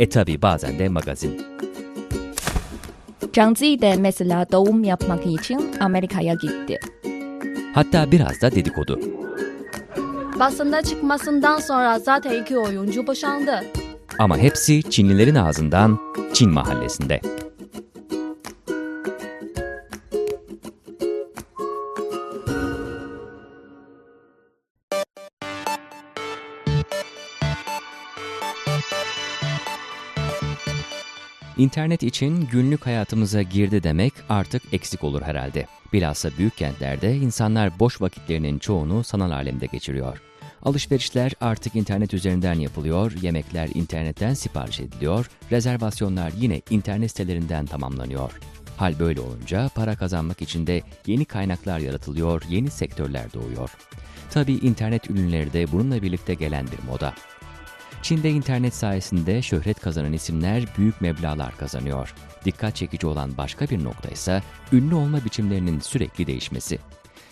E tabi bazen de magazin. Zhang Zi de mesela doğum yapmak için Amerika'ya gitti. Hatta biraz da dedikodu. Basında çıkmasından sonra zaten iki oyuncu boşandı. Ama hepsi Çinlilerin ağzından Çin mahallesinde. İnternet için günlük hayatımıza girdi demek artık eksik olur herhalde. Bilhassa büyük kentlerde insanlar boş vakitlerinin çoğunu sanal alemde geçiriyor. Alışverişler artık internet üzerinden yapılıyor, yemekler internetten sipariş ediliyor, rezervasyonlar yine internet sitelerinden tamamlanıyor. Hal böyle olunca para kazanmak için de yeni kaynaklar yaratılıyor, yeni sektörler doğuyor. Tabii internet ürünleri de bununla birlikte gelen bir moda. Çin'de internet sayesinde şöhret kazanan isimler büyük meblağlar kazanıyor. Dikkat çekici olan başka bir nokta ise ünlü olma biçimlerinin sürekli değişmesi.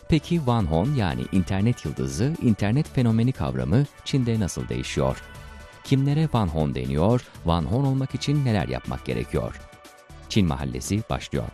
Peki Van Hon yani internet yıldızı, internet fenomeni kavramı Çin'de nasıl değişiyor? Kimlere Van Hon deniyor? Van Hon olmak için neler yapmak gerekiyor? Çin Mahallesi başlıyor.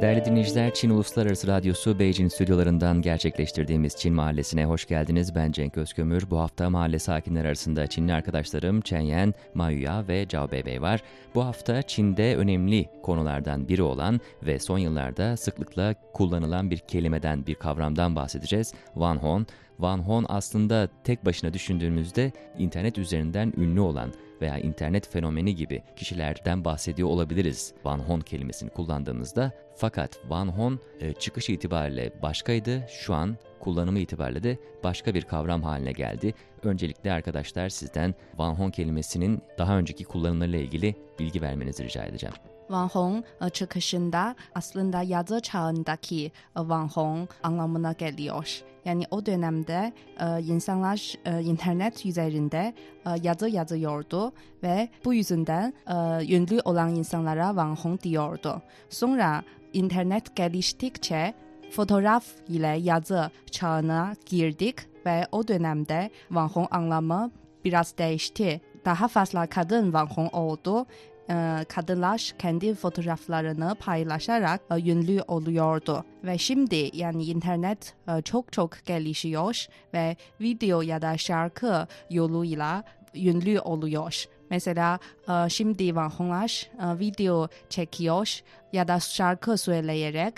Değerli dinleyiciler, Çin Uluslararası Radyosu Beijing stüdyolarından gerçekleştirdiğimiz Çin Mahallesi'ne hoş geldiniz. Ben Cenk Özkömür. Bu hafta mahalle sakinleri arasında Çinli arkadaşlarım Chen Yan, Mayuya ve Zhao Beibei var. Bu hafta Çin'de önemli konulardan biri olan ve son yıllarda sıklıkla kullanılan bir kelimeden, bir kavramdan bahsedeceğiz. Van Hon. Van Hon aslında tek başına düşündüğümüzde internet üzerinden ünlü olan veya internet fenomeni gibi kişilerden bahsediyor olabiliriz Van Hon kelimesini kullandığımızda. Fakat Van Hon e, çıkış itibariyle başkaydı, şu an kullanımı itibariyle de başka bir kavram haline geldi. Öncelikle arkadaşlar sizden Van Hon kelimesinin daha önceki kullanımlarıyla ilgili bilgi vermenizi rica edeceğim. Van Hong e, çıkışında aslında yazı çağındaki e, Van Hong anlamına geliyor. Yani o dönemde insanlar internet üzerinde yazı yazıyordu ve bu yüzden e, ünlü olan insanlara Van Hong diyordu. Sonra internet geliştikçe fotoğraf ile yazı çağına girdik ve o dönemde Van Hong anlamı biraz değişti. Daha fazla kadın Van Hong oldu e, kadınlar kendi fotoğraflarını paylaşarak e, ünlü oluyordu. Ve şimdi yani internet e, çok çok gelişiyor ve video ya da şarkı yoluyla ünlü oluyor. Mesela e, şimdi vanhonglar e, video çekiyor ya da şarkı söyleyerek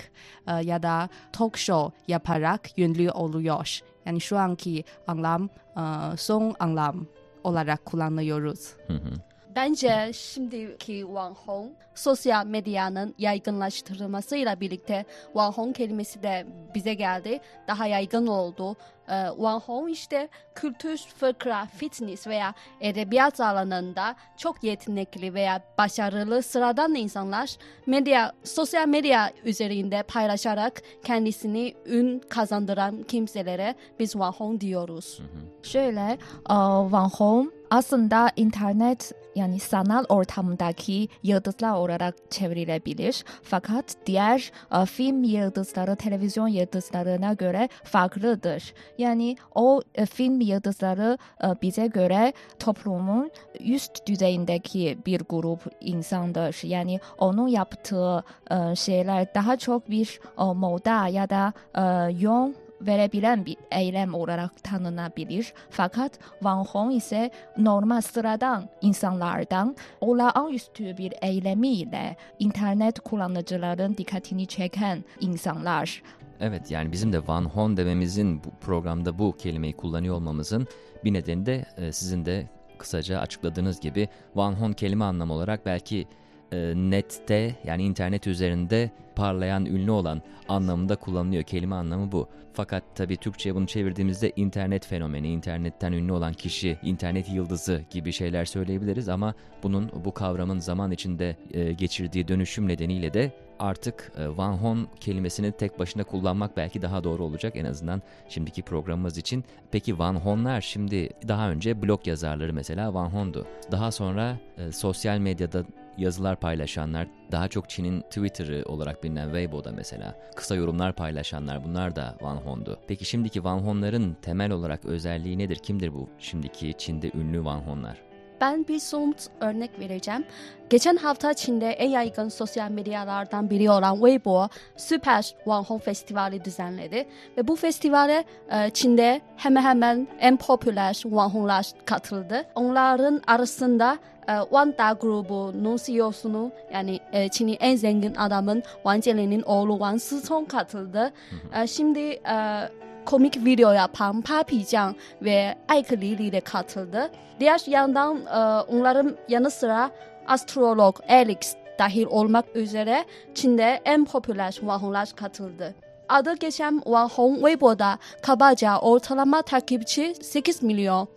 e, ya da talk show yaparak ünlü oluyor. Yani şu anki anlam e, son anlam olarak kullanıyoruz. Hı hı. Bence şimdiki Hong sosyal medyanın yaygınlaştırılmasıyla birlikte Hong kelimesi de bize geldi. Daha yaygın oldu. Van Hong işte kültür, fıkra, fitness veya edebiyat alanında çok yetenekli veya başarılı sıradan insanlar medya, sosyal medya üzerinde paylaşarak kendisini ün kazandıran kimselere biz Van Hong diyoruz. Şöyle, e, Van Hong aslında internet yani sanal ortamdaki yıldızlar olarak çevrilebilir. Fakat diğer e, film yıldızları, televizyon yıldızlarına göre farklıdır. Yani o e, film yıldızları e, bize göre toplumun üst düzeyindeki bir grup insandır. Yani onun yaptığı e, şeyler daha çok bir e, moda ya da e, yön verebilen bir eylem olarak tanınabilir. Fakat Van Hong ise normal sıradan insanlardan olağanüstü bir eylemiyle internet kullanıcıların dikkatini çeken insanlar. Evet yani bizim de Van Hon dememizin bu programda bu kelimeyi kullanıyor olmamızın bir nedeni de e, sizin de kısaca açıkladığınız gibi Van Hon kelime anlamı olarak belki e, nette yani internet üzerinde parlayan, ünlü olan anlamında kullanılıyor. Kelime anlamı bu. Fakat tabii Türkçe'ye bunu çevirdiğimizde internet fenomeni, internetten ünlü olan kişi, internet yıldızı gibi şeyler söyleyebiliriz ama bunun bu kavramın zaman içinde e, geçirdiği dönüşüm nedeniyle de artık e, Van Hon kelimesini tek başına kullanmak belki daha doğru olacak en azından şimdiki programımız için. Peki Van Honlar şimdi daha önce blog yazarları mesela Van Hon'du. Daha sonra e, sosyal medyada yazılar paylaşanlar, daha çok Çin'in Twitter'ı olarak bilinen Weibo'da mesela kısa yorumlar paylaşanlar bunlar da Van Hon'du. Peki şimdiki Van Hon'ların temel olarak özelliği nedir? Kimdir bu şimdiki Çin'de ünlü Van Hon'lar? Ben bir somut örnek vereceğim. Geçen hafta Çin'de en yaygın sosyal medyalardan biri olan Weibo Süper Van Hong Festivali düzenledi. Ve bu festivale e, Çin'de hemen hemen en popüler Van Honglar katıldı. Onların arasında e, Wang Da grubunun CEO'sunu yani e, Çin'in en zengin adamın Wang Jianli'nin oğlu Wang Sicong katıldı. E, şimdi e, komik video yapan Papi Jiang ve Ike Lili de katıldı. Diğer yandan e, onların yanı sıra astrolog Alex dahil olmak üzere Çin'de en popüler Wang katıldı. Adı geçen Wang Hong Weibo'da kabaca ortalama takipçi 8 milyon.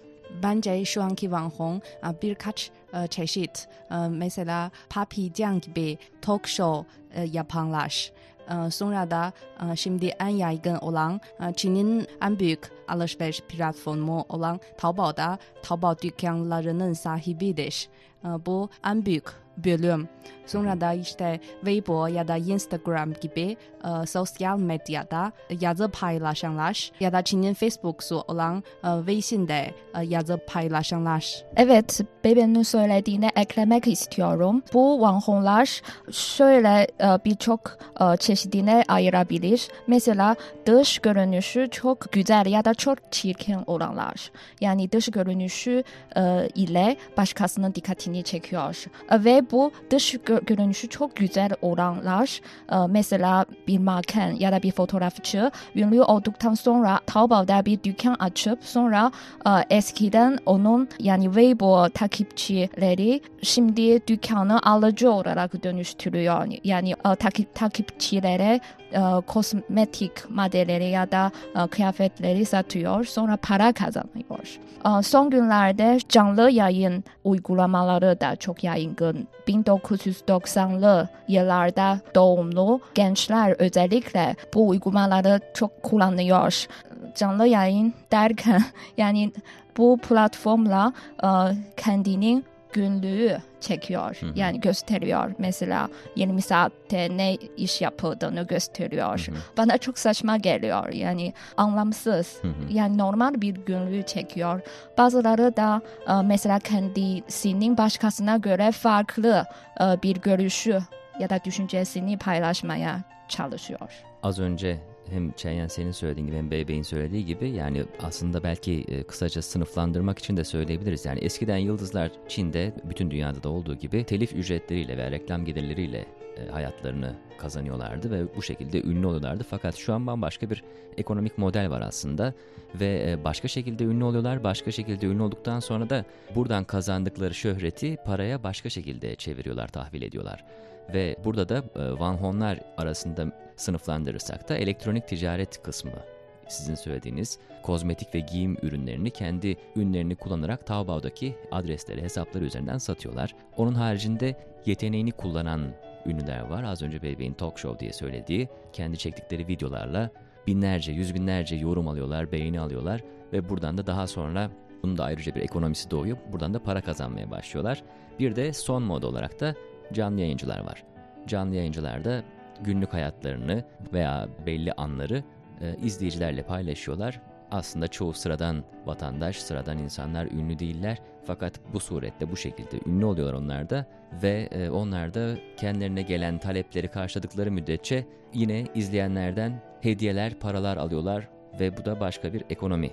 Bence şu anki Van Hong e, birkaç e, çeşit e, mesela Papi Jiang gibi talk show yapanlar. E, da e, şimdi en yaygın olan e, Çin'in en büyük platformu olan sahibidir. E, Bu en büyük bölüm. Sonra da işte Weibo ya da Instagram gibi e, sosyal medyada yazı paylaşanlar ya da Çin'in Facebook'su olan e, Weixin'de e, yazı paylaşanlar. Evet, Bebe'nin söylediğine eklemek istiyorum. Bu Wanhonglar şöyle e, birçok e, çeşidine ayırabilir. Mesela dış görünüşü çok güzel ya da çok çirkin olanlar. Yani dış görünüşü e, ile başkasının dikkatini çekiyor. E, Ve bu dış gö- görünüşü çok güzel olanlar e, mesela bir manken ya da bir fotoğrafçı ünlü olduktan sonra Taobao'da bir dükkan açıp sonra e, eskiden onun yani Weibo takipçileri şimdi dükkanı alıcı olarak dönüştürüyor. Yani e, takip takipçilere kosmetik maddeleri ya da e, kıyafetleri satıyor sonra para kazanıyor. E, son günlerde canlı yayın uygulamaları da çok yaygın. 1990'lı yıllarda doğumlu gençler özellikle bu uygulamaları çok kullanıyor. Canlı yayın derken yani bu platformla e, kendinin günlüğü çekiyor. Hı hı. Yani gösteriyor. Mesela 20 saatte ne iş yapıldığını gösteriyor. Hı hı. Bana çok saçma geliyor. Yani anlamsız. Hı hı. Yani normal bir günlüğü çekiyor. Bazıları da e, mesela kendisinin başkasına göre farklı e, bir görüşü ya da düşüncesini paylaşmaya çalışıyor. Az önce hem Çeyen senin söylediğin gibi hem Beybey'in söylediği gibi yani aslında belki e, kısaca sınıflandırmak için de söyleyebiliriz. Yani eskiden yıldızlar Çin'de bütün dünyada da olduğu gibi telif ücretleriyle veya reklam gelirleriyle e, hayatlarını kazanıyorlardı ve bu şekilde ünlü oluyorlardı. Fakat şu an bambaşka bir ekonomik model var aslında ve e, başka şekilde ünlü oluyorlar. Başka şekilde ünlü olduktan sonra da buradan kazandıkları şöhreti paraya başka şekilde çeviriyorlar, tahvil ediyorlar. Ve burada da e, Van Honlar arasında sınıflandırırsak da elektronik ticaret kısmı sizin söylediğiniz kozmetik ve giyim ürünlerini kendi ünlerini kullanarak Taobao'daki adresleri, hesapları üzerinden satıyorlar. Onun haricinde yeteneğini kullanan ünlüler var. Az önce Beybey'in Talk Show diye söylediği kendi çektikleri videolarla binlerce, yüz binlerce yorum alıyorlar, beğeni alıyorlar ve buradan da daha sonra bunun da ayrıca bir ekonomisi doğuyor. Buradan da para kazanmaya başlıyorlar. Bir de son mod olarak da canlı yayıncılar var. Canlı yayıncılar da günlük hayatlarını veya belli anları e, izleyicilerle paylaşıyorlar. Aslında çoğu sıradan vatandaş, sıradan insanlar ünlü değiller. Fakat bu surette, bu şekilde ünlü oluyorlar onlar da ve e, onlar da kendilerine gelen talepleri karşıladıkları müddetçe yine izleyenlerden hediyeler, paralar alıyorlar ve bu da başka bir ekonomi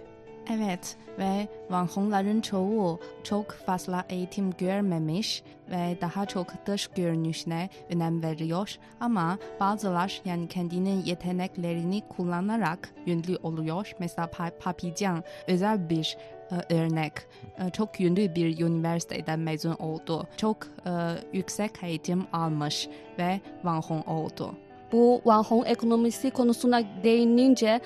Evet ve Vanhongların çoğu çok fazla eğitim görmemiş ve daha çok dış görünüşüne önem veriyor ama bazılar yani kendinin yeteneklerini kullanarak ünlü oluyor. Mesela Pa- Papi Jiang özel bir e, örnek. E, çok ünlü bir üniversiteden mezun oldu. Çok e, yüksek eğitim almış ve Vanhong oldu. Bu Van Hong ekonomisi konusuna değinince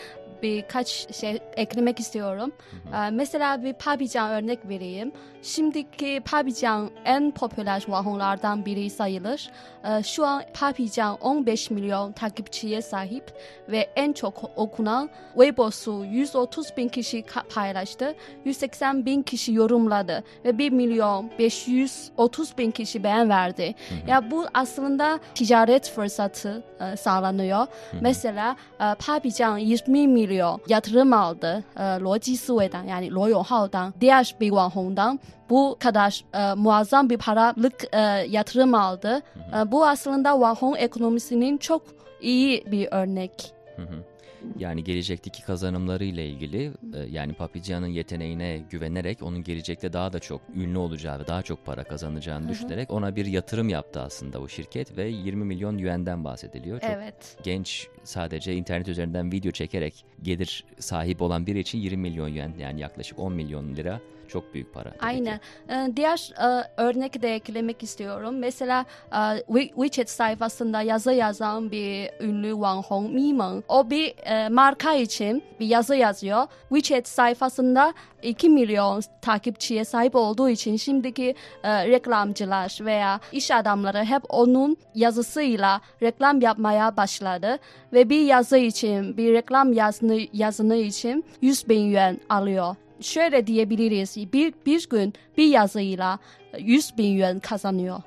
birkaç şey eklemek istiyorum. Ee, mesela bir Pabican örnek vereyim. Şimdiki Pabican en popüler Van Honglardan biri sayılır. Ee, şu an Pabican 15 milyon takipçiye sahip ve en çok okunan Weibo'su 130 bin kişi paylaştı. 180 bin kişi yorumladı ve 1 milyon 530 bin kişi beğen verdi. Ya bu aslında ticaret fırsatı e, sağlanıyor. Mesela e, Pabican 20 milyon yatırım aldı e, Loji Suve'den yani Lo Yonghao'dan diğer bir Vanhong'dan bu kadar e, muazzam bir paralık e, yatırım aldı. E, bu aslında Vanhong ekonomisinin çok iyi bir örnek. Hı hı. Yani gelecekteki kazanımları ile ilgili e, yani Papican'ın yeteneğine güvenerek onun gelecekte daha da çok ünlü olacağı ve daha çok para kazanacağını düşünerek ona bir yatırım yaptı aslında bu şirket ve 20 milyon yuan'den bahsediliyor. Çok Evet. genç sadece internet üzerinden video çekerek gelir sahibi olan biri için 20 milyon yuan yani yaklaşık 10 milyon lira çok büyük para. tabii ki. Aynen. Ee, Diğer e, örnek de eklemek istiyorum. Mesela e, WeChat sayfasında yazı yazan bir ünlü Wang Hong Mimeng. O bir e, marka için bir yazı yazıyor. WeChat sayfasında 2 milyon takipçiye sahip olduğu için şimdiki reklamcılar veya iş adamları hep onun yazısıyla reklam yapmaya başladı ve bir yazı için bir reklam yazını, yazını için 100 bin yuan alıyor şöyle diyebiliriz. Bir, bir gün bir yazıyla 100 bin yuan kazanıyor.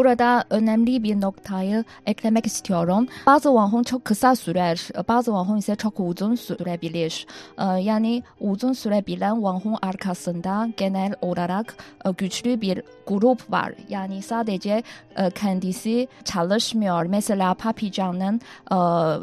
Burada önemli bir noktayı eklemek istiyorum. Bazı vanhong çok kısa sürer, bazı vanhong ise çok uzun sürebilir. Ee, Yani uzun sürebilen vanhong arkasında genel olarak e, güçlü bir grup var. Yani sadece e, kendisi çalışmıyor. Mesela Papi Can'ın e,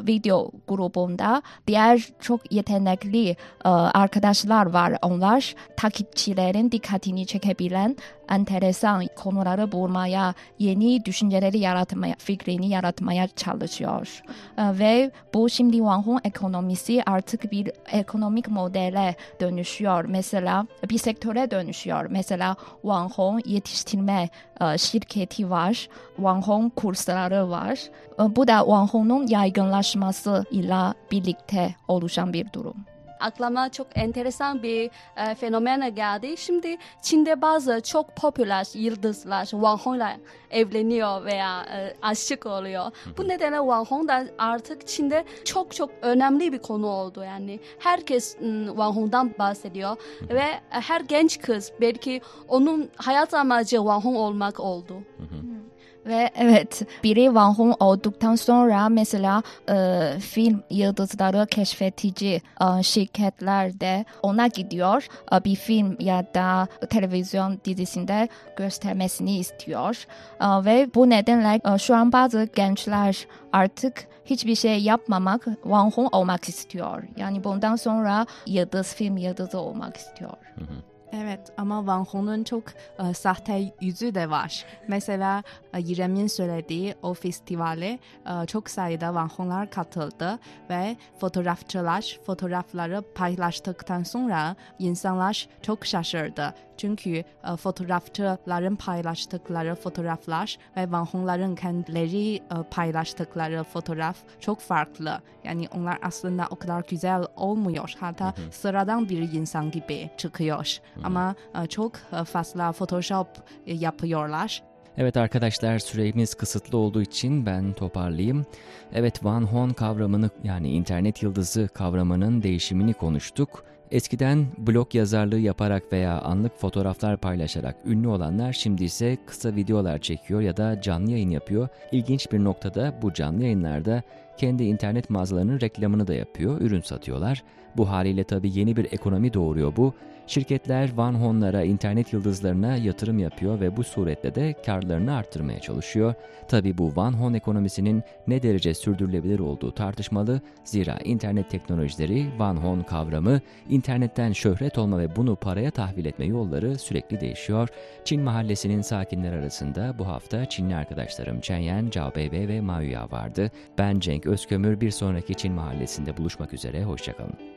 video grubunda diğer çok yetenekli arkadaşlar var. Onlar takipçilerin dikkatini çekebilen enteresan konuları bulmaya, yeni düşünceleri yaratmaya, fikrini yaratmaya çalışıyor. Ee, Ve bu şimdi Vanhong ekonomisi artık bir ekonomik modele dönüşüyor. Mesela bir sektöre dönüşüyor. Mesela Vanhong yetiştirme e, şirketi var. Vanhong kursları var. E, Bu da Vanhong'un yaygınlaşması ile birlikte oluşan bir durum. Aklıma çok enteresan bir e, fenomen geldi. Şimdi Çin'de bazı çok popüler yıldızlar Wang Hong'la evleniyor veya e, aşık oluyor. Bu nedenle Wang Hong da artık Çin'de çok çok önemli bir konu oldu. Yani herkes m, Wang Hong'dan bahsediyor ve her genç kız belki onun hayat amacı Wang Hong olmak oldu. Ve evet biri Hong olduktan sonra mesela e, film yıldızları keşfetici e, şirketler de ona gidiyor. E, bir film ya da televizyon dizisinde göstermesini istiyor. E, ve bu nedenle e, şu an bazı gençler artık hiçbir şey yapmamak Hong olmak istiyor. Yani bundan sonra yıldız film yıldızı olmak istiyor. Evet ama Van Hong'un çok e, sahte yüzü de var. Mesela e, İrem'in söylediği o festivale e, çok sayıda Van Hong'lar katıldı ve fotoğrafçılar fotoğrafları paylaştıktan sonra insanlar çok şaşırdı. Çünkü e, fotoğrafçıların paylaştıkları fotoğraflar ve Van Hong'ların kendileri e, paylaştıkları fotoğraf çok farklı. Yani onlar aslında o kadar güzel olmuyor. Hatta sıradan bir insan gibi çıkıyor. Ama e, çok e, fazla Photoshop e, yapıyorlar. Evet arkadaşlar süremiz kısıtlı olduğu için ben toparlayayım. Evet Van Hon kavramını yani internet yıldızı kavramının değişimini konuştuk. Eskiden blog yazarlığı yaparak veya anlık fotoğraflar paylaşarak ünlü olanlar şimdi ise kısa videolar çekiyor ya da canlı yayın yapıyor. İlginç bir noktada bu canlı yayınlarda kendi internet mağazalarının reklamını da yapıyor, ürün satıyorlar. Bu haliyle tabii yeni bir ekonomi doğuruyor bu. Şirketler Van Hon'lara, internet yıldızlarına yatırım yapıyor ve bu suretle de karlarını arttırmaya çalışıyor. Tabii bu Van Hon ekonomisinin ne derece sürdürülebilir olduğu tartışmalı. Zira internet teknolojileri, Van Hon kavramı, internetten şöhret olma ve bunu paraya tahvil etme yolları sürekli değişiyor. Çin mahallesinin sakinler arasında bu hafta Çinli arkadaşlarım Chen Yan, Zhao Beibei ve Mao Ya vardı. Ben Cenk Özkömür bir sonraki Çin mahallesinde buluşmak üzere, hoşçakalın.